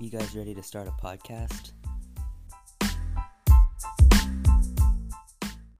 You guys ready to start a podcast?